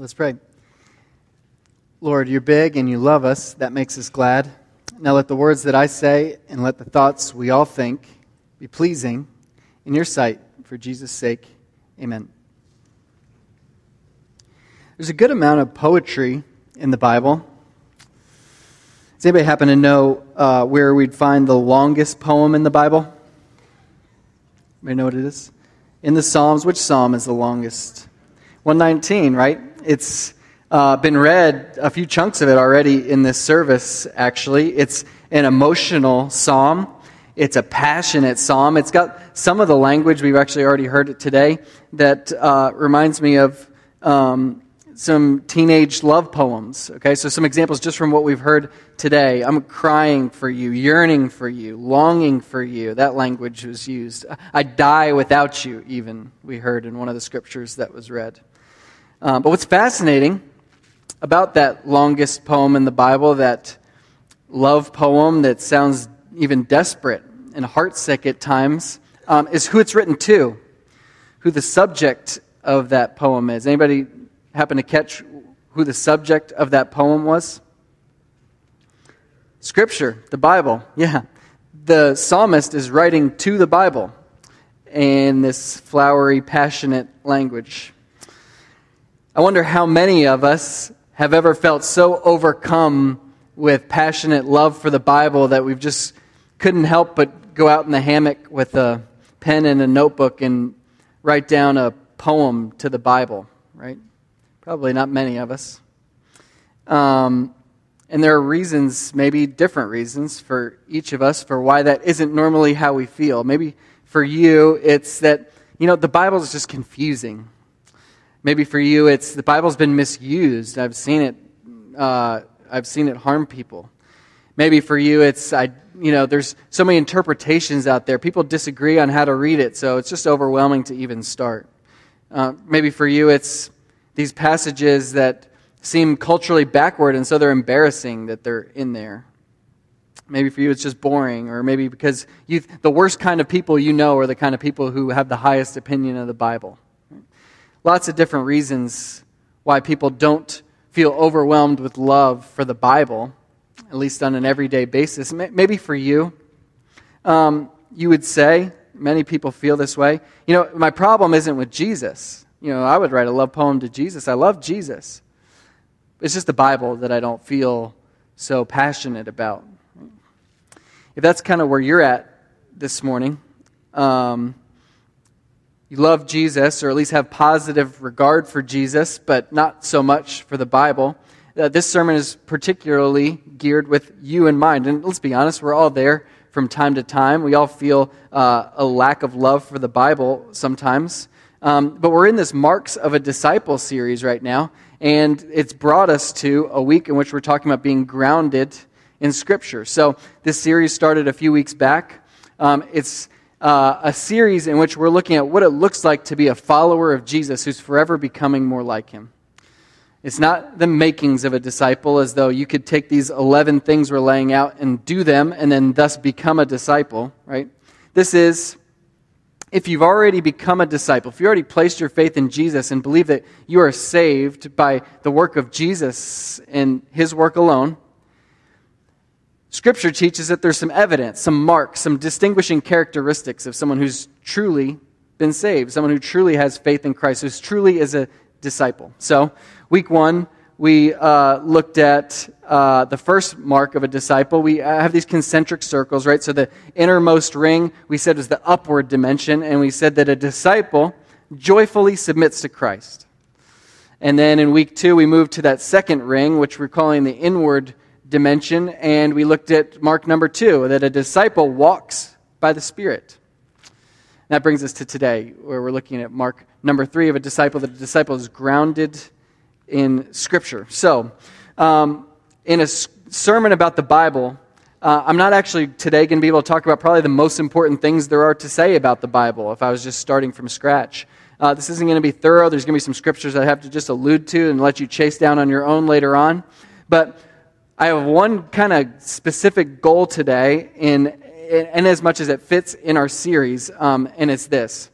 Let's pray. Lord, you're big and you love us. That makes us glad. Now let the words that I say and let the thoughts we all think be pleasing in your sight for Jesus' sake. Amen. There's a good amount of poetry in the Bible. Does anybody happen to know uh, where we'd find the longest poem in the Bible? Anybody know what it is? In the Psalms, which psalm is the longest? 119, right? It's uh, been read, a few chunks of it already in this service, actually. It's an emotional psalm. It's a passionate psalm. It's got some of the language, we've actually already heard it today, that uh, reminds me of um, some teenage love poems. Okay, so some examples just from what we've heard today. I'm crying for you, yearning for you, longing for you. That language was used. I die without you, even, we heard in one of the scriptures that was read. Um, but what's fascinating about that longest poem in the Bible, that love poem that sounds even desperate and heartsick at times, um, is who it's written to, who the subject of that poem is. Anybody happen to catch who the subject of that poem was? Scripture, the Bible. Yeah. The psalmist is writing to the Bible in this flowery, passionate language. I wonder how many of us have ever felt so overcome with passionate love for the Bible that we've just couldn't help but go out in the hammock with a pen and a notebook and write down a poem to the Bible, right? Probably not many of us. Um, and there are reasons, maybe different reasons for each of us for why that isn't normally how we feel. Maybe for you, it's that, you know, the Bible is just confusing. Maybe for you, it's the Bible's been misused. I've seen it. Uh, I've seen it harm people. Maybe for you, it's I. You know, there's so many interpretations out there. People disagree on how to read it, so it's just overwhelming to even start. Uh, maybe for you, it's these passages that seem culturally backward, and so they're embarrassing that they're in there. Maybe for you, it's just boring, or maybe because you, the worst kind of people you know are the kind of people who have the highest opinion of the Bible lots of different reasons why people don't feel overwhelmed with love for the Bible, at least on an everyday basis. Maybe for you, um, you would say, many people feel this way. You know, my problem isn't with Jesus. You know, I would write a love poem to Jesus. I love Jesus. It's just the Bible that I don't feel so passionate about. If that's kind of where you're at this morning, um, you love Jesus, or at least have positive regard for Jesus, but not so much for the Bible, uh, this sermon is particularly geared with you in mind. And let's be honest, we're all there from time to time. We all feel uh, a lack of love for the Bible sometimes. Um, but we're in this Marks of a Disciple series right now, and it's brought us to a week in which we're talking about being grounded in Scripture. So this series started a few weeks back. Um, it's uh, a series in which we're looking at what it looks like to be a follower of Jesus who's forever becoming more like him. It's not the makings of a disciple, as though you could take these 11 things we're laying out and do them and then thus become a disciple, right? This is if you've already become a disciple, if you already placed your faith in Jesus and believe that you are saved by the work of Jesus and his work alone, Scripture teaches that there's some evidence, some marks, some distinguishing characteristics of someone who's truly been saved, someone who truly has faith in Christ, who truly is a disciple. So, week one, we uh, looked at uh, the first mark of a disciple. We have these concentric circles, right? So, the innermost ring, we said, was the upward dimension, and we said that a disciple joyfully submits to Christ. And then in week two, we moved to that second ring, which we're calling the inward dimension, and we looked at mark number two that a disciple walks by the Spirit. That brings us to today, where we're looking at mark number three of a disciple, that a disciple is grounded in Scripture. So, um, in a sermon about the Bible, uh, I'm not actually today going to be able to talk about probably the most important things there are to say about the Bible if I was just starting from scratch. Uh, this isn't going to be thorough. There's going to be some scriptures I have to just allude to and let you chase down on your own later on. But I have one kind of specific goal today, in, in, as much as it fits in our series, um, and it's this.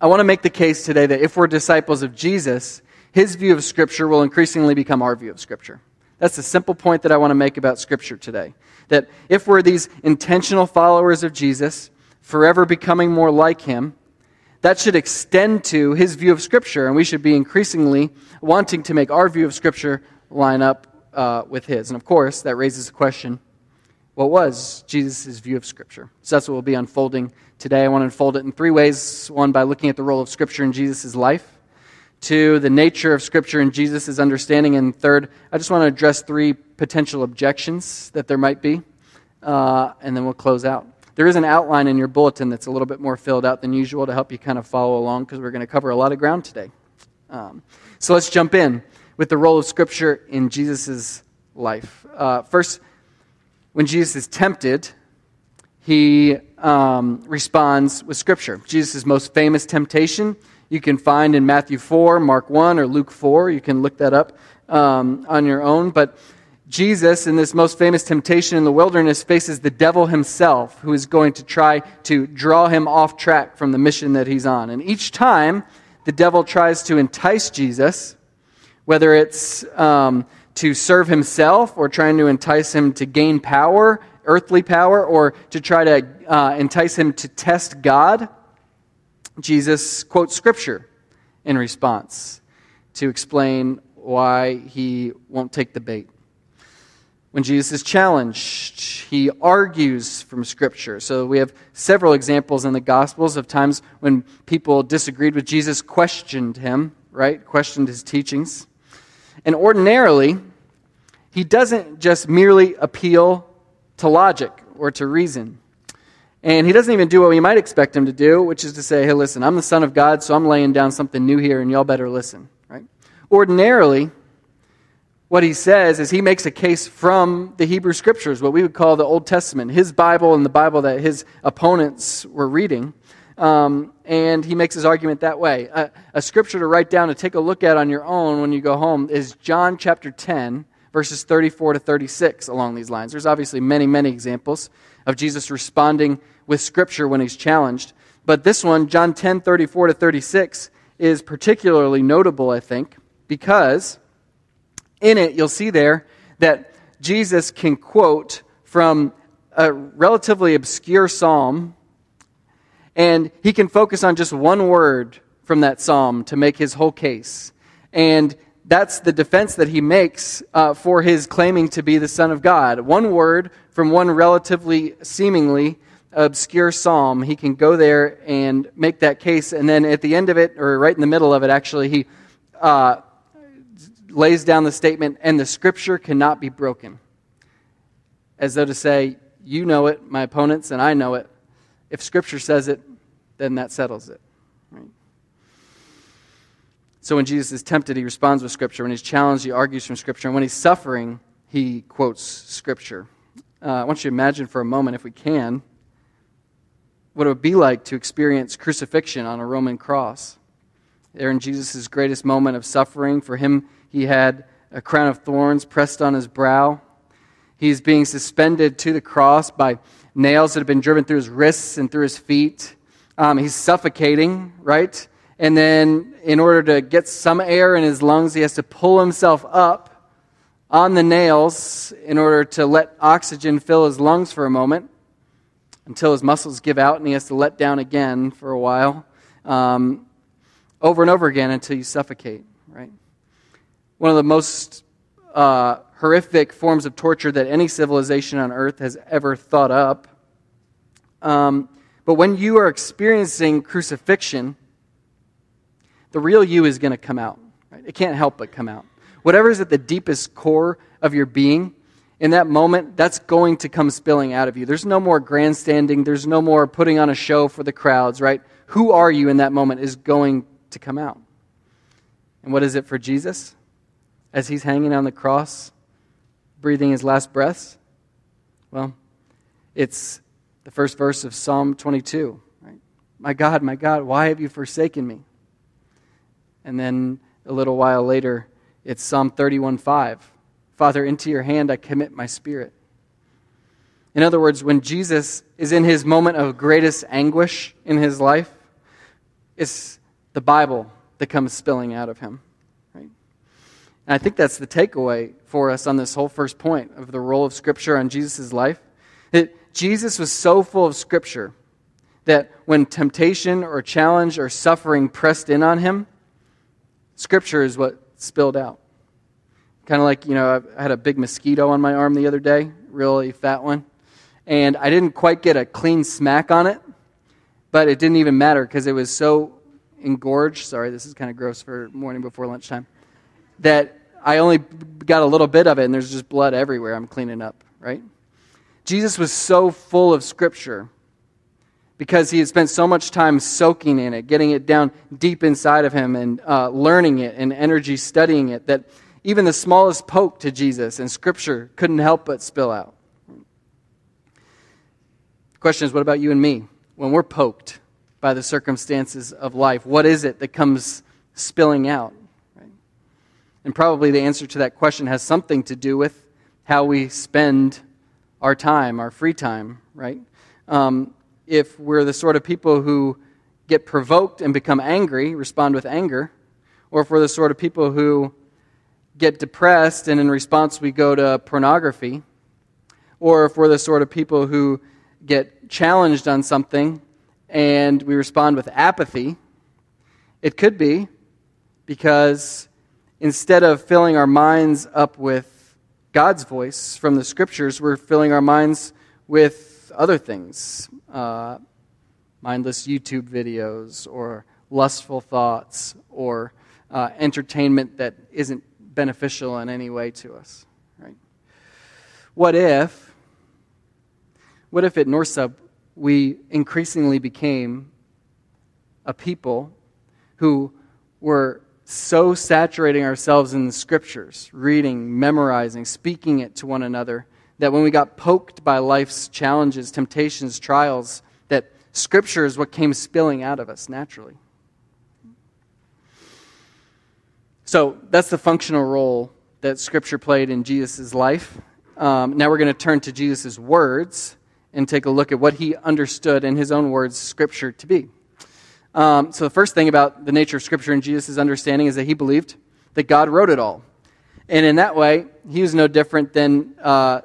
I want to make the case today that if we're disciples of Jesus, his view of Scripture will increasingly become our view of Scripture. That's the simple point that I want to make about Scripture today. That if we're these intentional followers of Jesus, forever becoming more like him, that should extend to his view of Scripture, and we should be increasingly wanting to make our view of Scripture line up uh, with his. And of course, that raises the question what was Jesus' view of Scripture? So that's what we'll be unfolding today. I want to unfold it in three ways one, by looking at the role of Scripture in Jesus' life, two, the nature of Scripture in Jesus' understanding, and third, I just want to address three potential objections that there might be, uh, and then we'll close out. There is an outline in your bulletin that's a little bit more filled out than usual to help you kind of follow along because we're going to cover a lot of ground today. Um, so let's jump in with the role of Scripture in Jesus' life. Uh, first, when Jesus is tempted, he um, responds with Scripture. Jesus' most famous temptation you can find in Matthew 4, Mark 1, or Luke 4. You can look that up um, on your own. But Jesus, in this most famous temptation in the wilderness, faces the devil himself, who is going to try to draw him off track from the mission that he's on. And each time the devil tries to entice Jesus, whether it's um, to serve himself or trying to entice him to gain power, earthly power, or to try to uh, entice him to test God, Jesus quotes Scripture in response to explain why he won't take the bait. When Jesus is challenged, he argues from Scripture. So we have several examples in the Gospels of times when people disagreed with Jesus, questioned him, right? Questioned his teachings. And ordinarily, he doesn't just merely appeal to logic or to reason. And he doesn't even do what we might expect him to do, which is to say, hey, listen, I'm the Son of God, so I'm laying down something new here, and y'all better listen, right? Ordinarily, what he says is he makes a case from the Hebrew Scriptures, what we would call the Old Testament, his Bible and the Bible that his opponents were reading. Um, and he makes his argument that way. A, a scripture to write down to take a look at on your own when you go home is John chapter 10, verses 34 to 36 along these lines. There's obviously many, many examples of Jesus responding with scripture when he's challenged. But this one, John 10, 34 to 36, is particularly notable, I think, because in it, you'll see there that Jesus can quote from a relatively obscure psalm, and he can focus on just one word from that psalm to make his whole case. And that's the defense that he makes uh, for his claiming to be the Son of God. One word from one relatively seemingly obscure psalm, he can go there and make that case. And then at the end of it, or right in the middle of it, actually, he uh, lays down the statement, and the scripture cannot be broken. As though to say, you know it, my opponents, and I know it. If scripture says it, then that settles it. Right? So when Jesus is tempted, he responds with scripture. When he's challenged, he argues from scripture. And when he's suffering, he quotes scripture. Uh, I want you to imagine for a moment, if we can, what it would be like to experience crucifixion on a Roman cross. There in Jesus' greatest moment of suffering, for him, he had a crown of thorns pressed on his brow. He's being suspended to the cross by nails that have been driven through his wrists and through his feet. Um, he's suffocating, right? And then, in order to get some air in his lungs, he has to pull himself up on the nails in order to let oxygen fill his lungs for a moment until his muscles give out and he has to let down again for a while, um, over and over again until you suffocate, right? one of the most uh, horrific forms of torture that any civilization on earth has ever thought up. Um, but when you are experiencing crucifixion, the real you is going to come out. Right? It can't help but come out. Whatever is at the deepest core of your being, in that moment, that's going to come spilling out of you. There's no more grandstanding. There's no more putting on a show for the crowds, right? Who are you in that moment is going to come out. And what is it for Jesus? as he's hanging on the cross, breathing his last breaths? Well, it's the first verse of Psalm 22. Right? My God, my God, why have you forsaken me? And then a little while later, it's Psalm 31:5. Father, into your hand I commit my spirit. In other words, when Jesus is in his moment of greatest anguish in his life, it's the Bible that comes spilling out of him. And I think that's the takeaway for us on this whole first point of the role of Scripture on Jesus' life. That Jesus was so full of Scripture that when temptation or challenge or suffering pressed in on him, Scripture is what spilled out. Kind of like, you know, I had a big mosquito on my arm the other day, really fat one. And I didn't quite get a clean smack on it, but it didn't even matter because it was so engorged. Sorry, this is kind of gross for morning before lunchtime. That I only got a little bit of it, and there's just blood everywhere. I'm cleaning up, right? Jesus was so full of Scripture because he had spent so much time soaking in it, getting it down deep inside of him, and uh, learning it and energy studying it, that even the smallest poke to Jesus and Scripture couldn't help but spill out. Question is what about you and me? When we're poked by the circumstances of life, what is it that comes spilling out? And probably the answer to that question has something to do with how we spend our time, our free time, right? Um, if we're the sort of people who get provoked and become angry, respond with anger, or if we're the sort of people who get depressed and in response we go to pornography, or if we're the sort of people who get challenged on something and we respond with apathy, it could be because instead of filling our minds up with God's voice from the scriptures, we're filling our minds with other things uh, mindless YouTube videos or lustful thoughts or uh, entertainment that isn't beneficial in any way to us. Right? What if, what if at North Sub we increasingly became a people who were so saturating ourselves in the scriptures, reading, memorizing, speaking it to one another, that when we got poked by life's challenges, temptations, trials, that Scripture is what came spilling out of us naturally. So that's the functional role that Scripture played in Jesus' life. Um, now we're going to turn to Jesus' words and take a look at what he understood in his own words Scripture to be. Um, so the first thing about the nature of Scripture and Jesus' understanding is that he believed that God wrote it all. And in that way, he was no different than uh,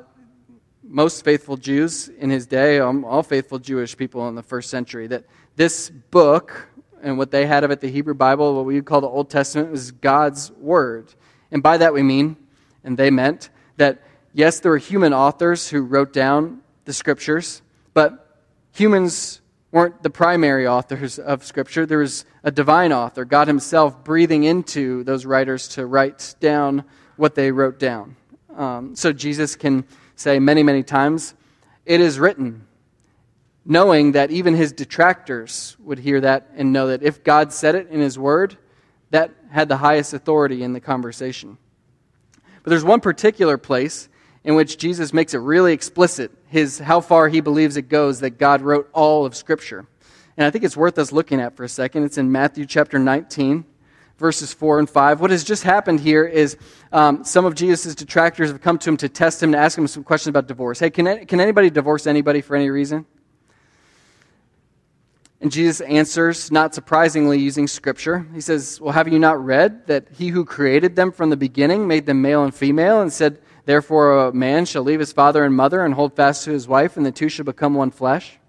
most faithful Jews in his day, um, all faithful Jewish people in the first century, that this book and what they had of it, the Hebrew Bible, what we would call the Old Testament, was God's Word. And by that we mean, and they meant, that yes, there were human authors who wrote down the Scriptures, but humans weren't the primary authors of Scripture. There was a divine author, God Himself, breathing into those writers to write down what they wrote down. Um, so Jesus can say many, many times, It is written, knowing that even his detractors would hear that and know that if God said it in his word, that had the highest authority in the conversation. But there's one particular place in which Jesus makes it really explicit his how far he believes it goes that God wrote all of scripture. And I think it's worth us looking at for a second. It's in Matthew chapter 19 verses 4 and 5. What has just happened here is um, some of Jesus' detractors have come to him to test him, to ask him some questions about divorce. Hey, can, can anybody divorce anybody for any reason? And Jesus answers, not surprisingly, using scripture. He says, Well, have you not read that he who created them from the beginning made them male and female, and said, Therefore, a man shall leave his father and mother and hold fast to his wife, and the two shall become one flesh?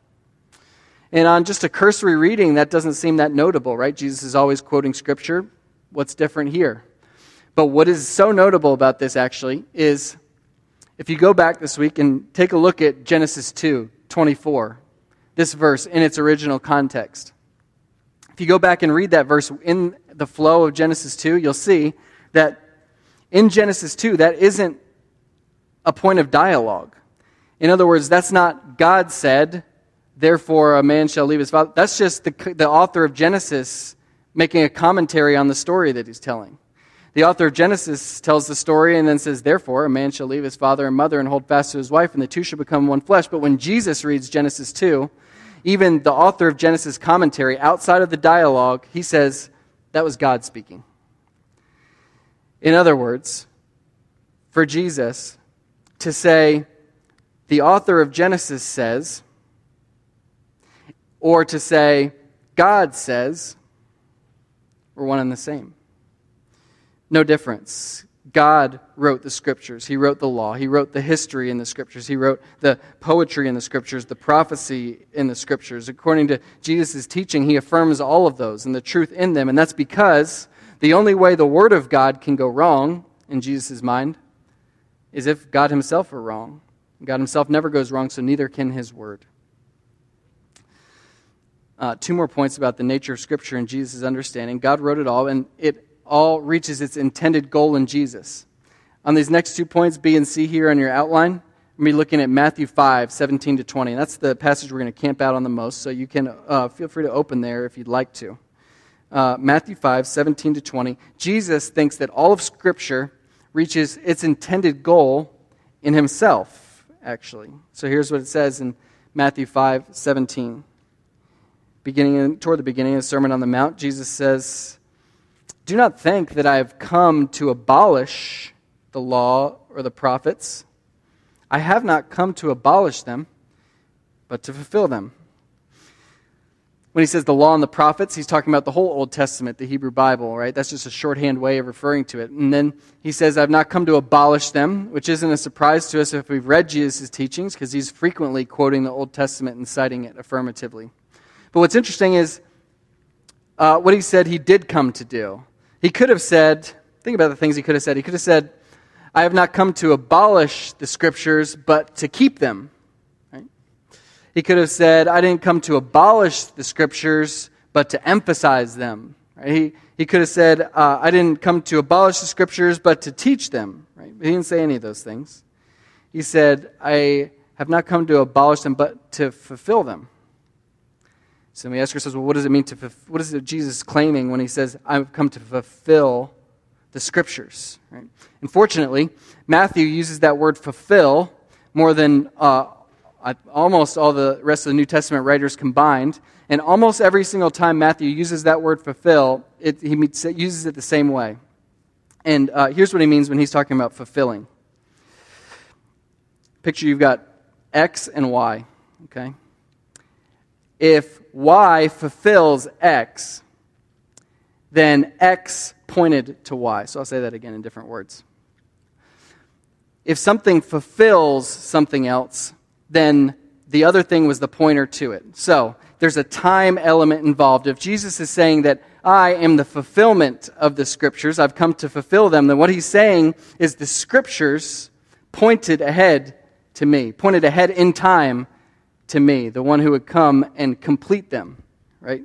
And on just a cursory reading, that doesn't seem that notable, right? Jesus is always quoting scripture. What's different here? But what is so notable about this actually is if you go back this week and take a look at Genesis 2 24, this verse in its original context. If you go back and read that verse in the flow of Genesis 2, you'll see that in Genesis 2, that isn't a point of dialogue. In other words, that's not God said, therefore a man shall leave his father. That's just the, the author of Genesis making a commentary on the story that he's telling. The author of Genesis tells the story and then says, Therefore, a man shall leave his father and mother and hold fast to his wife, and the two shall become one flesh. But when Jesus reads Genesis 2, even the author of Genesis commentary, outside of the dialogue, he says, That was God speaking. In other words, for Jesus to say, the author of Genesis says, or to say, God says, were one and the same. No difference. God wrote the scriptures. He wrote the law. He wrote the history in the scriptures. He wrote the poetry in the scriptures, the prophecy in the scriptures. According to Jesus' teaching, he affirms all of those and the truth in them. And that's because the only way the word of God can go wrong in Jesus' mind is if God himself were wrong. God himself never goes wrong, so neither can his word. Uh, two more points about the nature of Scripture and Jesus' understanding. God wrote it all, and it all reaches its intended goal in Jesus. On these next two points, B and C here on your outline, we're be looking at Matthew 5, 17 to 20. And that's the passage we're going to camp out on the most, so you can uh, feel free to open there if you'd like to. Uh, Matthew 5, 17 to 20. Jesus thinks that all of Scripture reaches its intended goal in himself, actually. So here's what it says in Matthew 5, 17. Beginning in, toward the beginning of the Sermon on the Mount, Jesus says, do not think that I have come to abolish the law or the prophets. I have not come to abolish them, but to fulfill them. When he says the law and the prophets, he's talking about the whole Old Testament, the Hebrew Bible, right? That's just a shorthand way of referring to it. And then he says, I've not come to abolish them, which isn't a surprise to us if we've read Jesus' teachings, because he's frequently quoting the Old Testament and citing it affirmatively. But what's interesting is uh, what he said he did come to do. He could have said, think about the things he could have said. He could have said, I have not come to abolish the scriptures, but to keep them. He could have said, I didn't come to abolish the scriptures, but to emphasize them. Right? He, he could have said, uh, I didn't come to abolish the scriptures, but to teach them. Right? He didn't say any of those things. He said, I have not come to abolish them, but to fulfill them. So we ask ourselves, well, what does it mean to, what is Jesus claiming when he says, I've come to fulfill the scriptures? Right? Unfortunately, Matthew uses that word fulfill more than uh, almost all the rest of the New Testament writers combined. And almost every single time Matthew uses that word fulfill, it, he uses it the same way. And uh, here's what he means when he's talking about fulfilling. Picture you've got X and Y, okay? if Y fulfills X, then X pointed to Y. So I'll say that again in different words. If something fulfills something else, then the other thing was the pointer to it. So there's a time element involved. If Jesus is saying that I am the fulfillment of the scriptures, I've come to fulfill them, then what he's saying is the scriptures pointed ahead to me, pointed ahead in time to me, the one who would come and complete them, right?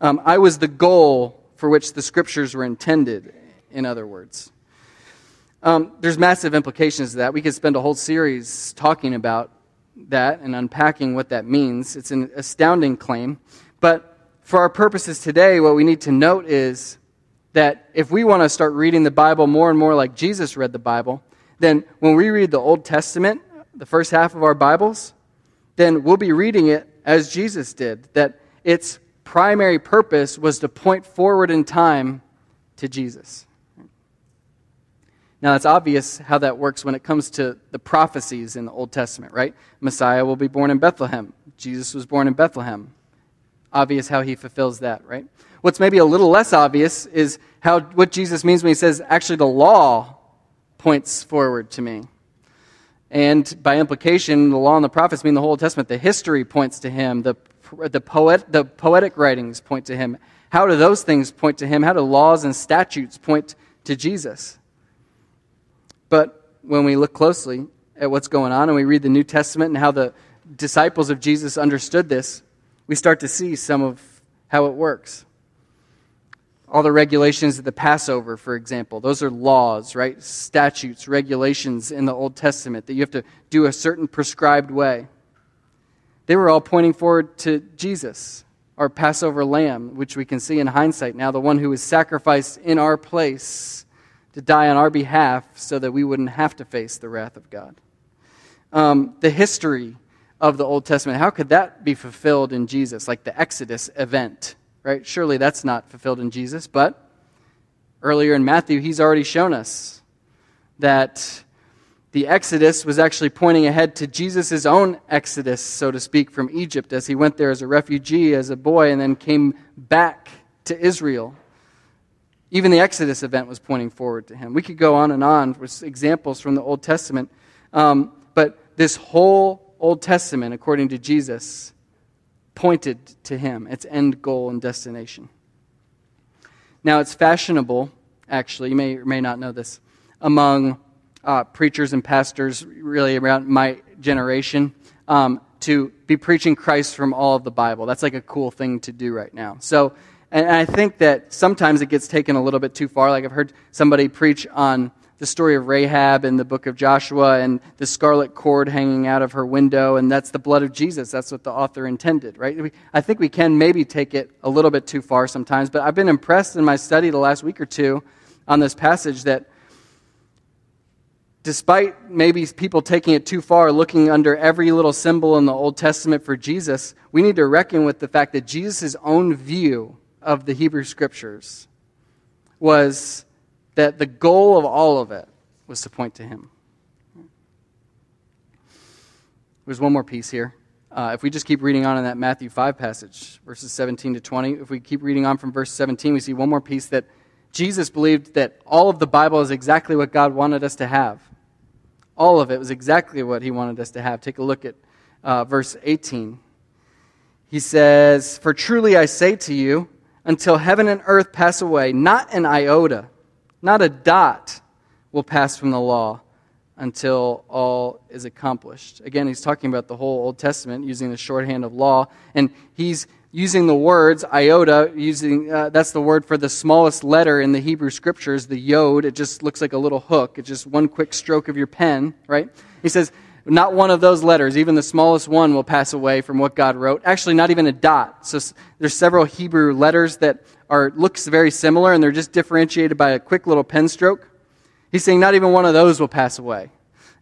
Um, I was the goal for which the scriptures were intended, in other words. Um, there's massive implications to that. We could spend a whole series talking about that and unpacking what that means. It's an astounding claim. But for our purposes today, what we need to note is that if we want to start reading the Bible more and more like Jesus read the Bible, then when we read the Old Testament, the first half of our Bibles, then we'll be reading it as Jesus did, that its primary purpose was to point forward in time to Jesus. Now, it's obvious how that works when it comes to the prophecies in the Old Testament, right? Messiah will be born in Bethlehem. Jesus was born in Bethlehem. Obvious how he fulfills that, right? What's maybe a little less obvious is how what Jesus means when he says, actually, the law points forward to me. And by implication, the law and the prophets mean the whole Old Testament. The history points to him, the, the, poet, the poetic writings point to him. How do those things point to him? How do laws and statutes point to Jesus? But when we look closely at what's going on and we read the New Testament and how the disciples of Jesus understood this, we start to see some of how it works all the regulations of the Passover, for example. Those are laws, right? Statutes, regulations in the Old Testament that you have to do a certain prescribed way. They were all pointing forward to Jesus, our Passover lamb, which we can see in hindsight now, the one who was sacrificed in our place to die on our behalf so that we wouldn't have to face the wrath of God. Um, the history of the Old Testament, how could that be fulfilled in Jesus, like the Exodus event? right? Surely that's not fulfilled in Jesus. But earlier in Matthew, he's already shown us that the Exodus was actually pointing ahead to Jesus' own Exodus, so to speak, from Egypt as he went there as a refugee, as a boy, and then came back to Israel. Even the Exodus event was pointing forward to him. We could go on and on with examples from the Old Testament. Um, but this whole Old Testament, according to Jesus, pointed to him, its end goal and destination. Now, it's fashionable, actually, you may or may not know this, among uh, preachers and pastors, really around my generation, um, to be preaching Christ from all of the Bible. That's like a cool thing to do right now. So, and I think that sometimes it gets taken a little bit too far. Like I've heard somebody preach on the story of Rahab in the book of Joshua and the scarlet cord hanging out of her window, and that's the blood of Jesus. That's what the author intended, right? I think we can maybe take it a little bit too far sometimes, but I've been impressed in my study the last week or two on this passage that despite maybe people taking it too far, looking under every little symbol in the Old Testament for Jesus, we need to reckon with the fact that Jesus' own view of the Hebrew Scriptures was that the goal of all of it was to point to him. There's one more piece here. Uh, if we just keep reading on in that Matthew 5 passage, verses 17 to 20, if we keep reading on from verse 17, we see one more piece that Jesus believed that all of the Bible is exactly what God wanted us to have. All of it was exactly what he wanted us to have. Take a look at uh, verse 18. He says, For truly I say to you, until heaven and earth pass away, not an iota not a dot will pass from the law until all is accomplished. Again, he's talking about the whole Old Testament using the shorthand of law, and he's using the words iota. Using uh, that's the word for the smallest letter in the Hebrew Scriptures, the yod. It just looks like a little hook. It's just one quick stroke of your pen, right? He says. Not one of those letters, even the smallest one, will pass away from what God wrote. Actually, not even a dot. So there's several Hebrew letters that are looks very similar and they're just differentiated by a quick little pen stroke. He's saying not even one of those will pass away.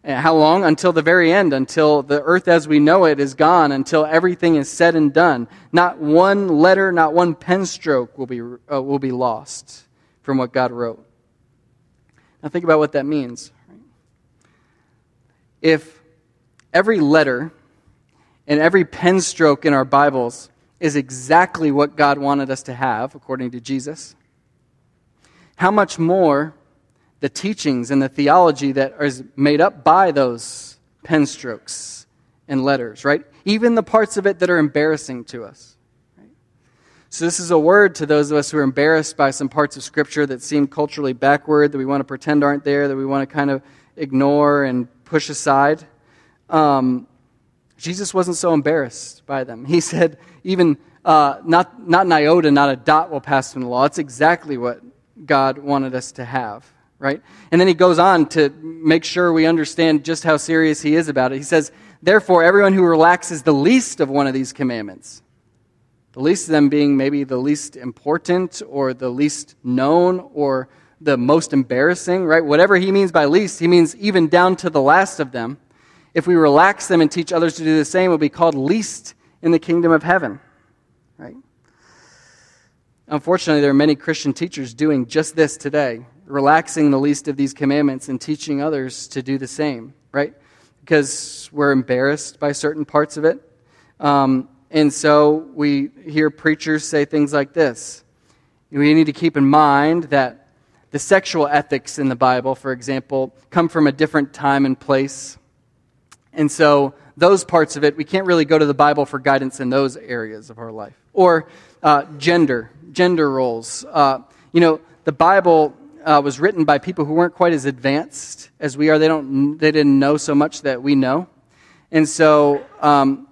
And how long? Until the very end, until the earth as we know it is gone, until everything is said and done. Not one letter, not one pen stroke will be, uh, will be lost from what God wrote. Now think about what that means. If every letter and every pen stroke in our Bibles is exactly what God wanted us to have, according to Jesus, how much more the teachings and the theology that is made up by those pen strokes and letters, right? Even the parts of it that are embarrassing to us. Right? So, this is a word to those of us who are embarrassed by some parts of Scripture that seem culturally backward, that we want to pretend aren't there, that we want to kind of ignore and push aside. Um, Jesus wasn't so embarrassed by them. He said, even uh, not, not an iota, not a dot will pass from the law. It's exactly what God wanted us to have, right? And then he goes on to make sure we understand just how serious he is about it. He says, Therefore, everyone who relaxes the least of one of these commandments, the least of them being maybe the least important or the least known or the most embarrassing, right? Whatever he means by least, he means even down to the last of them if we relax them and teach others to do the same, we'll be called least in the kingdom of heaven. Right? Unfortunately, there are many Christian teachers doing just this today, relaxing the least of these commandments and teaching others to do the same, right? Because we're embarrassed by certain parts of it. Um, and so we hear preachers say things like this. We need to keep in mind that the sexual ethics in the Bible, for example, come from a different time and place. And so, those parts of it, we can't really go to the Bible for guidance in those areas of our life. Or uh, gender, gender roles. Uh, you know, the Bible uh, was written by people who weren't quite as advanced as we are. They, don't, they didn't know so much that we know. And so, um,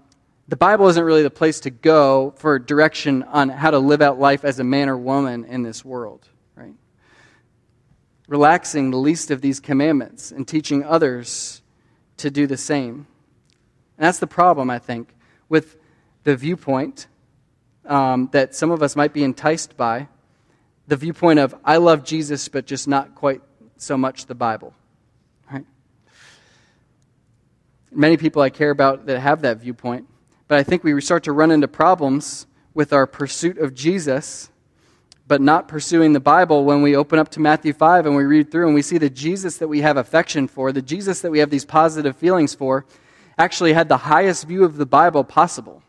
the Bible isn't really the place to go for direction on how to live out life as a man or woman in this world, right? Relaxing the least of these commandments and teaching others to do the same. And that's the problem, I think, with the viewpoint um, that some of us might be enticed by the viewpoint of, I love Jesus, but just not quite so much the Bible. Right? Many people I care about that have that viewpoint, but I think we start to run into problems with our pursuit of Jesus but not pursuing the Bible when we open up to Matthew 5 and we read through and we see the Jesus that we have affection for, the Jesus that we have these positive feelings for, actually had the highest view of the Bible possible.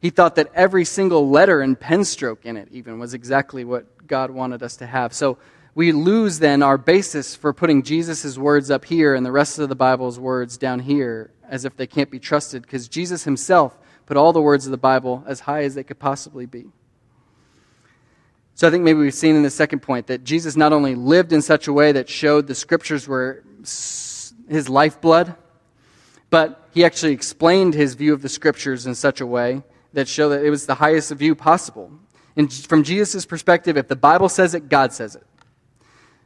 He thought that every single letter and pen stroke in it, even, was exactly what God wanted us to have. So we lose then our basis for putting Jesus' words up here and the rest of the Bible's words down here as if they can't be trusted because Jesus himself put all the words of the Bible as high as they could possibly be. So I think maybe we've seen in the second point that Jesus not only lived in such a way that showed the scriptures were his lifeblood, but he actually explained his view of the scriptures in such a way that showed that it was the highest view possible. And from Jesus' perspective, if the Bible says it, God says it.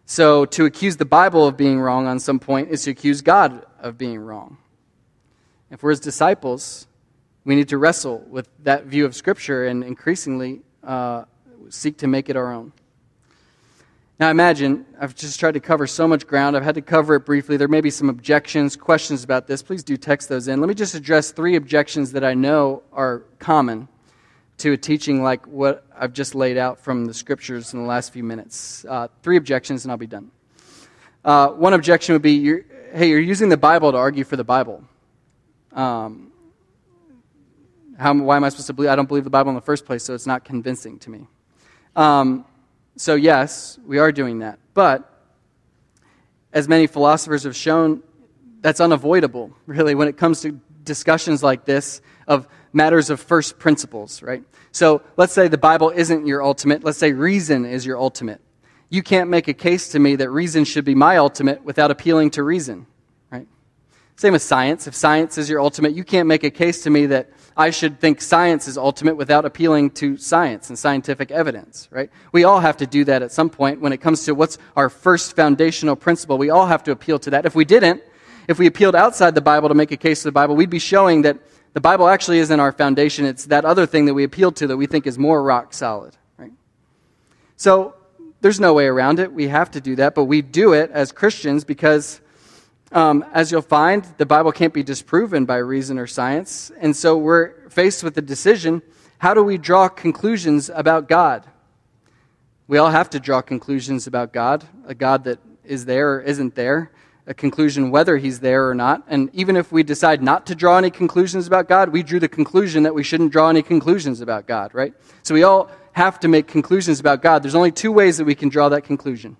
So to accuse the Bible of being wrong on some point is to accuse God of being wrong. If we're his disciples, we need to wrestle with that view of Scripture and increasingly uh, seek to make it our own. Now, imagine, I've just tried to cover so much ground. I've had to cover it briefly. There may be some objections, questions about this. Please do text those in. Let me just address three objections that I know are common to a teaching like what I've just laid out from the scriptures in the last few minutes. Uh, three objections, and I'll be done. Uh, one objection would be you're, hey, you're using the Bible to argue for the Bible. Um, how, why am I supposed to believe? I don't believe the Bible in the first place, so it's not convincing to me. Um, so, yes, we are doing that. But, as many philosophers have shown, that's unavoidable, really, when it comes to discussions like this of matters of first principles, right? So, let's say the Bible isn't your ultimate. Let's say reason is your ultimate. You can't make a case to me that reason should be my ultimate without appealing to reason. Right? Same with science. If science is your ultimate, you can't make a case to me that I should think science is ultimate without appealing to science and scientific evidence, right? We all have to do that at some point when it comes to what's our first foundational principle. We all have to appeal to that. If we didn't, if we appealed outside the Bible to make a case to the Bible, we'd be showing that the Bible actually isn't our foundation. It's that other thing that we appeal to that we think is more rock solid, right? So there's no way around it. We have to do that, but we do it as Christians because um, as you'll find, the Bible can't be disproven by reason or science. And so we're faced with the decision how do we draw conclusions about God? We all have to draw conclusions about God, a God that is there or isn't there, a conclusion whether he's there or not. And even if we decide not to draw any conclusions about God, we drew the conclusion that we shouldn't draw any conclusions about God, right? So we all have to make conclusions about God. There's only two ways that we can draw that conclusion.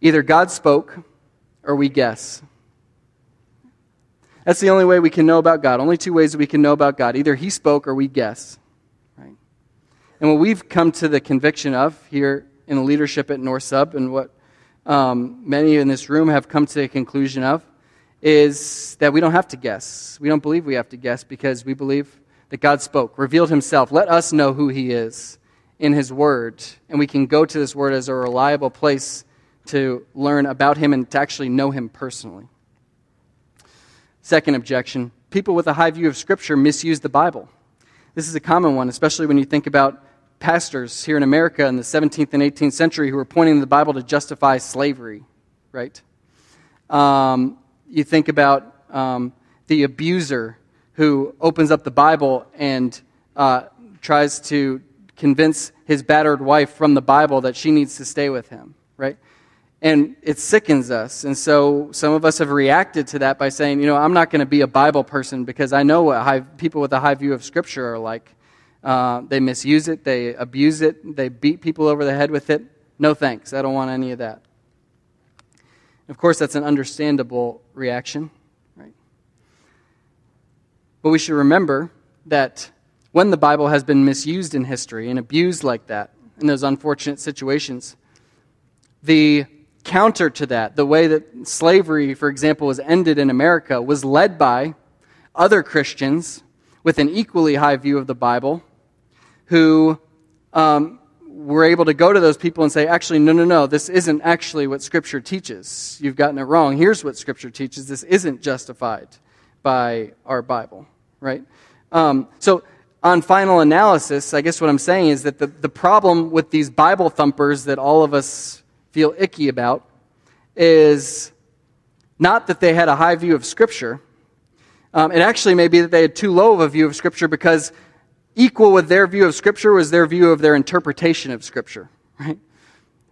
Either God spoke, or we guess. That's the only way we can know about God. Only two ways we can know about God. Either He spoke or we guess. Right? And what we've come to the conviction of here in the leadership at North Sub, and what um, many in this room have come to the conclusion of, is that we don't have to guess. We don't believe we have to guess because we believe that God spoke, revealed Himself. Let us know who He is in His Word, and we can go to this Word as a reliable place to learn about him and to actually know him personally. Second objection people with a high view of Scripture misuse the Bible. This is a common one, especially when you think about pastors here in America in the 17th and 18th century who were pointing to the Bible to justify slavery, right? Um, you think about um, the abuser who opens up the Bible and uh, tries to convince his battered wife from the Bible that she needs to stay with him, right? And it sickens us. And so some of us have reacted to that by saying, you know, I'm not going to be a Bible person because I know what high, people with a high view of Scripture are like. Uh, they misuse it, they abuse it, they beat people over the head with it. No thanks. I don't want any of that. Of course, that's an understandable reaction, right? But we should remember that when the Bible has been misused in history and abused like that, in those unfortunate situations, the counter to that, the way that slavery, for example, was ended in America, was led by other Christians with an equally high view of the Bible who um, were able to go to those people and say, actually, no, no, no, this isn't actually what Scripture teaches. You've gotten it wrong. Here's what Scripture teaches. This isn't justified by our Bible, right? Um, so, on final analysis, I guess what I'm saying is that the, the problem with these Bible thumpers that all of us feel icky about is not that they had a high view of Scripture. Um, it actually may be that they had too low of a view of Scripture because equal with their view of Scripture was their view of their interpretation of Scripture, right?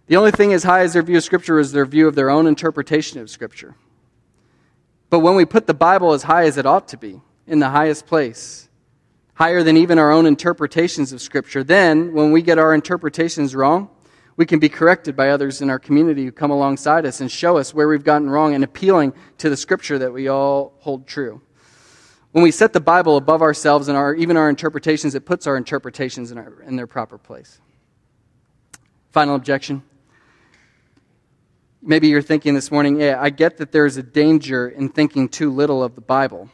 The only thing as high as their view of Scripture is their view of their own interpretation of Scripture. But when we put the Bible as high as it ought to be, in the highest place, higher than even our own interpretations of Scripture. Then, when we get our interpretations wrong, we can be corrected by others in our community who come alongside us and show us where we've gotten wrong and appealing to the Scripture that we all hold true. When we set the Bible above ourselves and our, even our interpretations, it puts our interpretations in, our, in their proper place. Final objection. Maybe you're thinking this morning, yeah, I get that there's a danger in thinking too little of the Bible.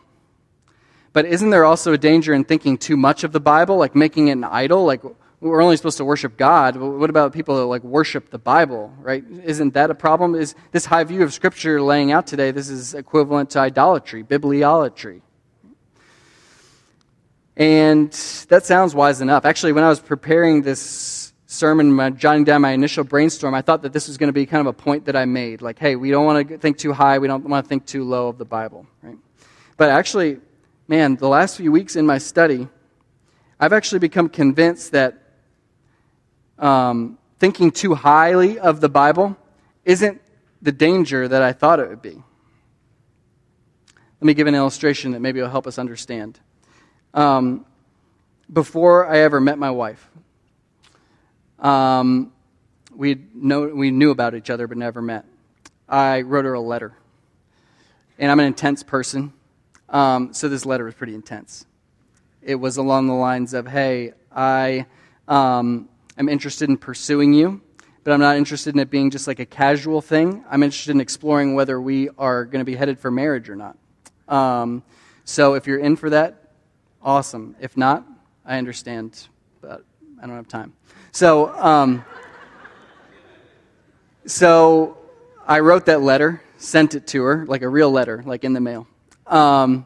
But isn't there also a danger in thinking too much of the Bible, like making it an idol? Like, we're only supposed to worship God. What about people that like worship the Bible, right? Isn't that a problem? Is this high view of Scripture laying out today, this is equivalent to idolatry, bibliolatry. And that sounds wise enough. Actually, when I was preparing this sermon, my, jotting down my initial brainstorm, I thought that this was going to be kind of a point that I made. Like, hey, we don't want to think too high, we don't want to think too low of the Bible, right? But actually, man, the last few weeks in my study, I've actually become convinced that um, thinking too highly of the Bible isn't the danger that I thought it would be. Let me give an illustration that maybe will help us understand. Um, before I ever met my wife, um, we know, we knew about each other but never met. I wrote her a letter. And I'm an intense person. Um, so this letter was pretty intense. It was along the lines of, hey, I um, am interested in pursuing you, but I'm not interested in it being just like a casual thing. I'm interested in exploring whether we are going to be headed for marriage or not. Um, so if you're in for that, awesome. If not, I understand, but I don't have time. So, um, so I wrote that letter, sent it to her, like a real letter, like in the mail um,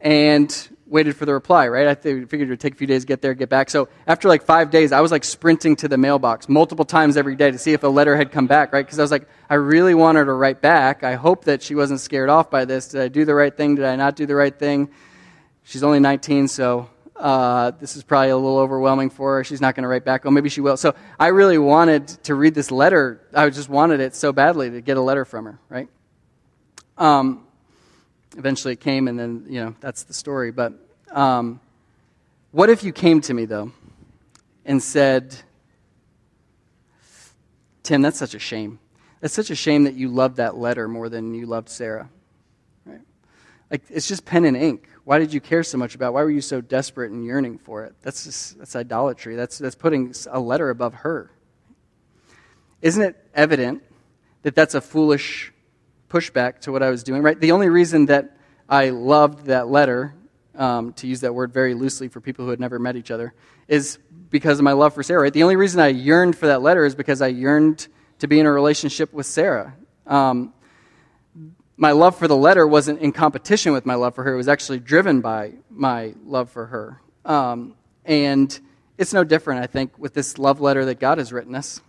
and waited for the reply, right? I figured it would take a few days to get there, get back. So after like five days, I was like sprinting to the mailbox multiple times every day to see if a letter had come back, right? Because I was like, I really want her to write back. I hope that she wasn't scared off by this. Did I do the right thing? Did I not do the right thing? She's only 19, so uh, this is probably a little overwhelming for her. She's not going to write back. Oh, maybe she will. So I really wanted to read this letter. I just wanted it so badly to get a letter from her, right? Um, eventually it came, and then, you know, that's the story. But um, what if you came to me, though, and said, Tim, that's such a shame. That's such a shame that you loved that letter more than you loved Sarah. Right? Like, it's just pen and ink. Why did you care so much about it? Why were you so desperate and yearning for it? That's just, that's idolatry. That's, that's putting a letter above her. Isn't it evident that that's a foolish pushback to what I was doing, right? The only reason that I loved that letter, um, to use that word very loosely for people who had never met each other, is because of my love for Sarah, right? The only reason I yearned for that letter is because I yearned to be in a relationship with Sarah. Um, my love for the letter wasn't in competition with my love for her. It was actually driven by my love for her. Um, and it's no different, I think, with this love letter that God has written us,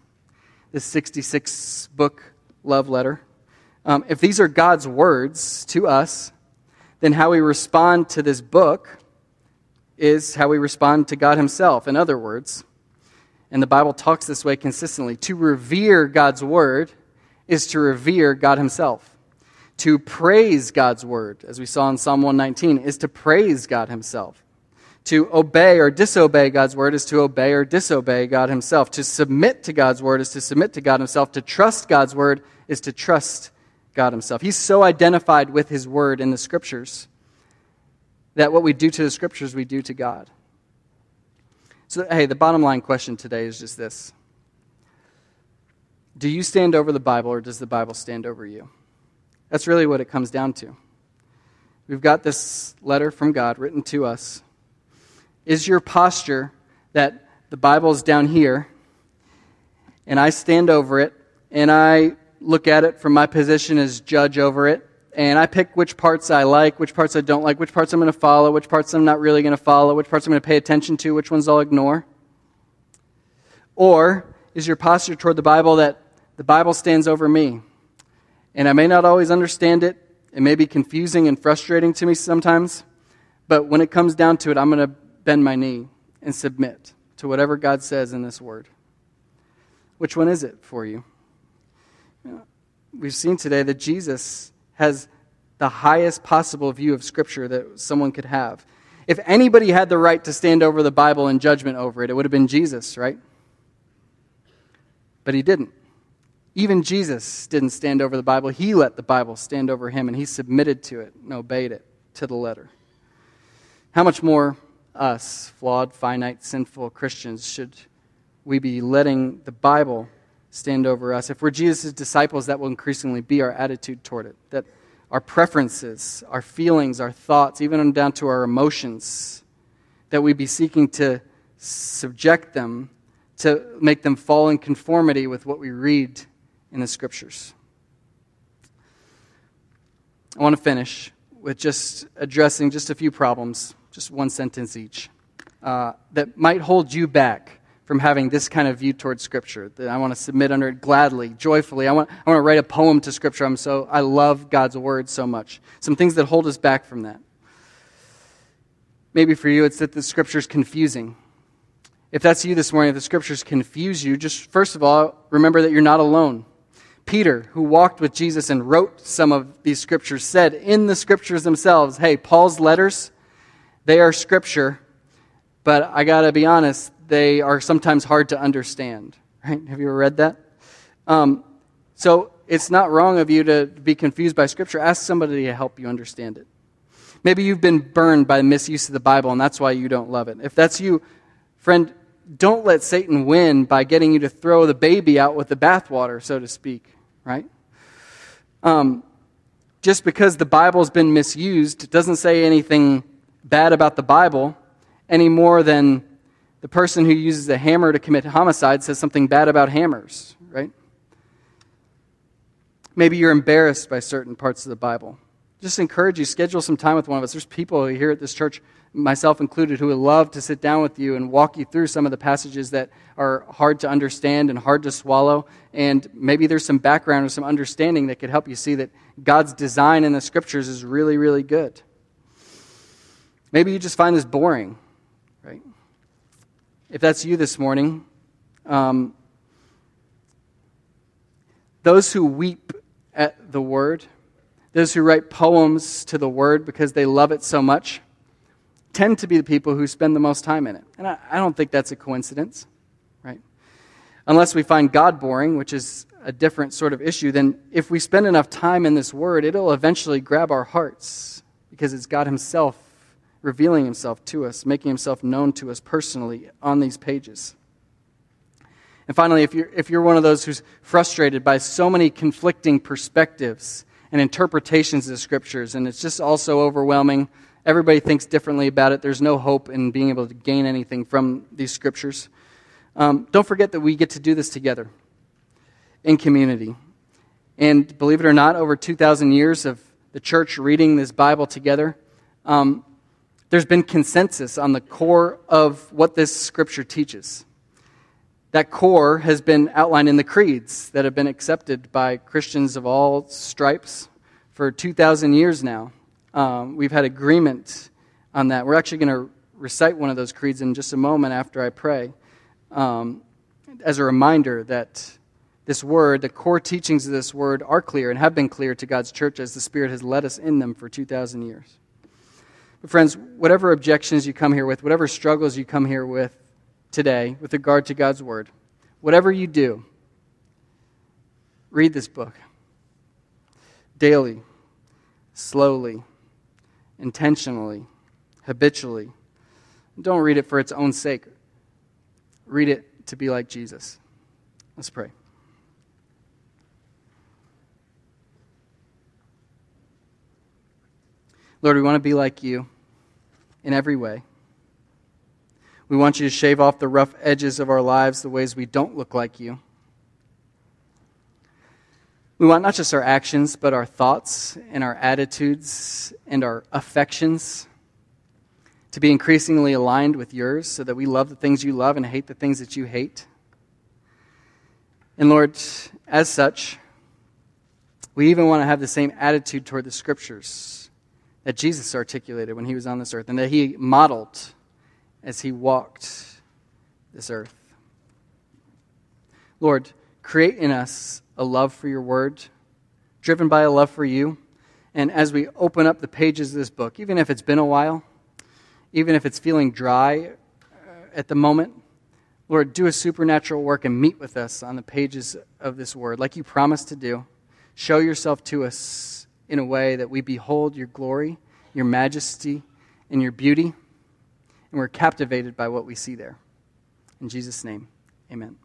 this 66 book love letter. Um, if these are God's words to us, then how we respond to this book is how we respond to God Himself. In other words, and the Bible talks this way consistently to revere God's word is to revere God Himself. To praise God's word, as we saw in Psalm 119, is to praise God Himself. To obey or disobey God's word is to obey or disobey God Himself. To submit to God's word is to submit to God Himself. To trust God's word is to trust God Himself. He's so identified with His Word in the Scriptures that what we do to the Scriptures, we do to God. So, hey, the bottom line question today is just this Do you stand over the Bible, or does the Bible stand over you? That's really what it comes down to. We've got this letter from God written to us. Is your posture that the Bible's down here, and I stand over it, and I look at it from my position as judge over it, and I pick which parts I like, which parts I don't like, which parts I'm going to follow, which parts I'm not really going to follow, which parts I'm going to pay attention to, which ones I'll ignore? Or is your posture toward the Bible that the Bible stands over me? And I may not always understand it. It may be confusing and frustrating to me sometimes. But when it comes down to it, I'm going to bend my knee and submit to whatever God says in this word. Which one is it for you? We've seen today that Jesus has the highest possible view of Scripture that someone could have. If anybody had the right to stand over the Bible in judgment over it, it would have been Jesus, right? But he didn't. Even Jesus didn't stand over the Bible. He let the Bible stand over him, and he submitted to it and obeyed it to the letter. How much more us, flawed, finite, sinful Christians, should we be letting the Bible stand over us? If we're Jesus' disciples, that will increasingly be our attitude toward it. That our preferences, our feelings, our thoughts, even down to our emotions, that we be seeking to subject them to make them fall in conformity with what we read in the scriptures. I want to finish with just addressing just a few problems, just one sentence each, uh, that might hold you back from having this kind of view towards Scripture. That I want to submit under it gladly, joyfully. I want, I want to write a poem to Scripture. I'm so I love God's Word so much. Some things that hold us back from that. Maybe for you, it's that the Scripture is confusing. If that's you this morning, if the Scriptures confuse you, just first of all, remember that you're not alone. Peter, who walked with Jesus and wrote some of these scriptures, said in the scriptures themselves, hey, Paul's letters, they are scripture, but I got to be honest, they are sometimes hard to understand. Right? Have you ever read that? Um, so it's not wrong of you to be confused by Scripture. Ask somebody to help you understand it. Maybe you've been burned by the misuse of the Bible, and that's why you don't love it. If that's you, friend, don't let Satan win by getting you to throw the baby out with the bathwater, so to speak, right? Um, just because the Bible's been misused doesn't say anything bad about the Bible any more than the person who uses a hammer to commit homicide says something bad about hammers, right? Maybe you're embarrassed by certain parts of the Bible. Just encourage you, schedule some time with one of us. There's people here at this church, myself included, who would love to sit down with you and walk you through some of the passages that are hard to understand and hard to swallow. And maybe there's some background or some understanding that could help you see that God's design in the scriptures is really, really good. Maybe you just find this boring? If that's you this morning, um, those who weep at the word, those who write poems to the word because they love it so much, tend to be the people who spend the most time in it. And I, I don't think that's a coincidence, right? Unless we find God boring, which is a different sort of issue, then if we spend enough time in this word, it'll eventually grab our hearts because it's God Himself revealing himself to us, making himself known to us personally on these pages. And finally, if you're, if you're one of those who's frustrated by so many conflicting perspectives and interpretations of the scriptures, and it's just also overwhelming, everybody thinks differently about it, there's no hope in being able to gain anything from these scriptures. Um, don't forget that we get to do this together in community. And believe it or not, over 2,000 years of the church reading this Bible together, um, there's been consensus on the core of what this scripture teaches. That core has been outlined in the creeds that have been accepted by Christians of all stripes for 2,000 years now. Um, we've had agreement on that. We're actually going to recite one of those creeds in just a moment after I pray um, as a reminder that this word, the core teachings of this word, are clear and have been clear to God's church as the Spirit has led us in them for 2,000 years. But, friends, whatever objections you come here with, whatever struggles you come here with today with regard to God's Word, whatever you do, read this book daily, slowly, intentionally, habitually. Don't read it for its own sake. Read it to be like Jesus. Let's pray. Lord, we want to be like you in every way. We want you to shave off the rough edges of our lives, the ways we don't look like you. We want not just our actions, but our thoughts and our attitudes and our affections to be increasingly aligned with yours so that we love the things you love and hate the things that you hate. And Lord, as such, we even want to have the same attitude toward the scriptures that Jesus articulated when he was on this earth and that he modeled as he walked this earth. Lord, create in us a love for your word, driven by a love for you. And as we open up the pages of this book, even if it's been a while, even if it's feeling dry uh, at the moment. Lord, do a supernatural work and meet with us on the pages of this word, like you promised to do. Show yourself to us in a way that we behold your glory, your majesty, and your beauty, and we're captivated by what we see there. In Jesus' name, amen.